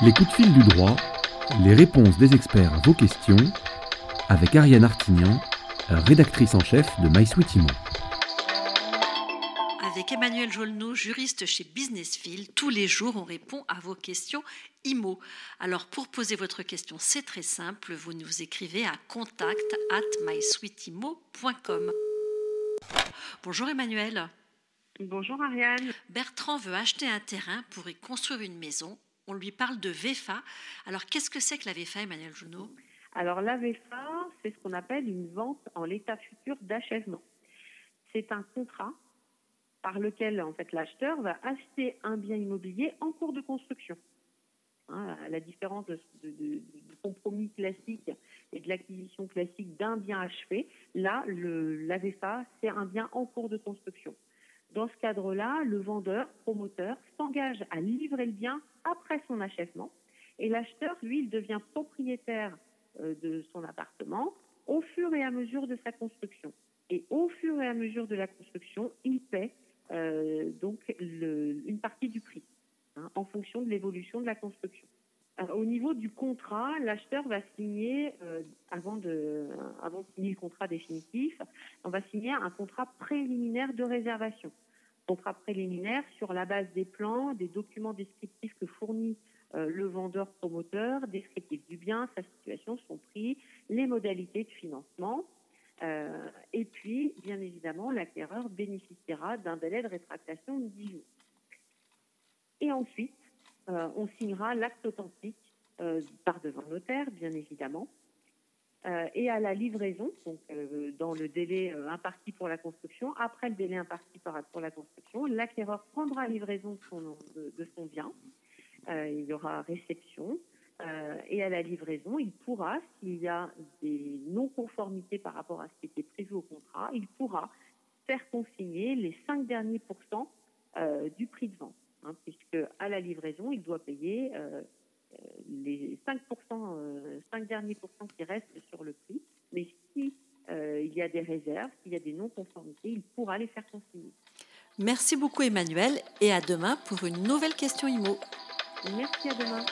Les coups de fil du droit, les réponses des experts à vos questions, avec Ariane Artignan, rédactrice en chef de MySweetImo. Avec Emmanuel Jolneau, juriste chez Businessfield, tous les jours on répond à vos questions IMO. Alors pour poser votre question, c'est très simple, vous nous écrivez à contact at mysweetimo.com. Bonjour Emmanuel. Bonjour Ariane. Bertrand veut acheter un terrain pour y construire une maison on lui parle de VEFA. Alors, qu'est-ce que c'est que la VEFA, Emmanuel Junot? Alors, la VEFA, c'est ce qu'on appelle une vente en l'état futur d'achèvement. C'est un contrat par lequel, en fait, l'acheteur va acheter un bien immobilier en cours de construction. Hein, à la différence du compromis classique et de l'acquisition classique d'un bien achevé, là, la VEFA, c'est un bien en cours de construction. Dans ce cadre-là, le vendeur, promoteur, s'engage à livrer le bien après son achèvement et l'acheteur, lui, il devient propriétaire euh, de son appartement au fur et à mesure de sa construction. Et au fur et à mesure de la construction, il paie euh, donc une partie du prix hein, en fonction de l'évolution de la construction. Au niveau du contrat, l'acheteur va signer, euh, avant, de, signer le contrat définitif, on va signer un contrat préliminaire de réservation contrat préliminaire sur la base des plans, des documents descriptifs que fournit euh, le vendeur promoteur, descriptif du bien, sa situation, son prix, les modalités de financement. Euh, et puis, bien évidemment, l'acquéreur bénéficiera d'un délai de rétractation de 10 jours. Et ensuite, on signera l'acte authentique par devant notaire, bien évidemment, euh, et à la livraison, donc euh, dans le délai euh, imparti pour la construction, après le délai imparti pour la construction, l'acquéreur prendra livraison de son, de, son bien. il y aura réception. et à la livraison, il pourra, s'il y a des non-conformités par rapport à ce qui était prévu au contrat, il pourra faire consigner les 5 derniers pourcents du prix de vente. Hein, puisque à la livraison, il doit payer les 5%, 5 derniers pourcents qui restent sur le prix, mais si euh, il y a des réserves, s'il y a des non-conformités, il pourra les faire consigner. Merci beaucoup Emmanuel et à demain pour une nouvelle question IMO. Merci à demain.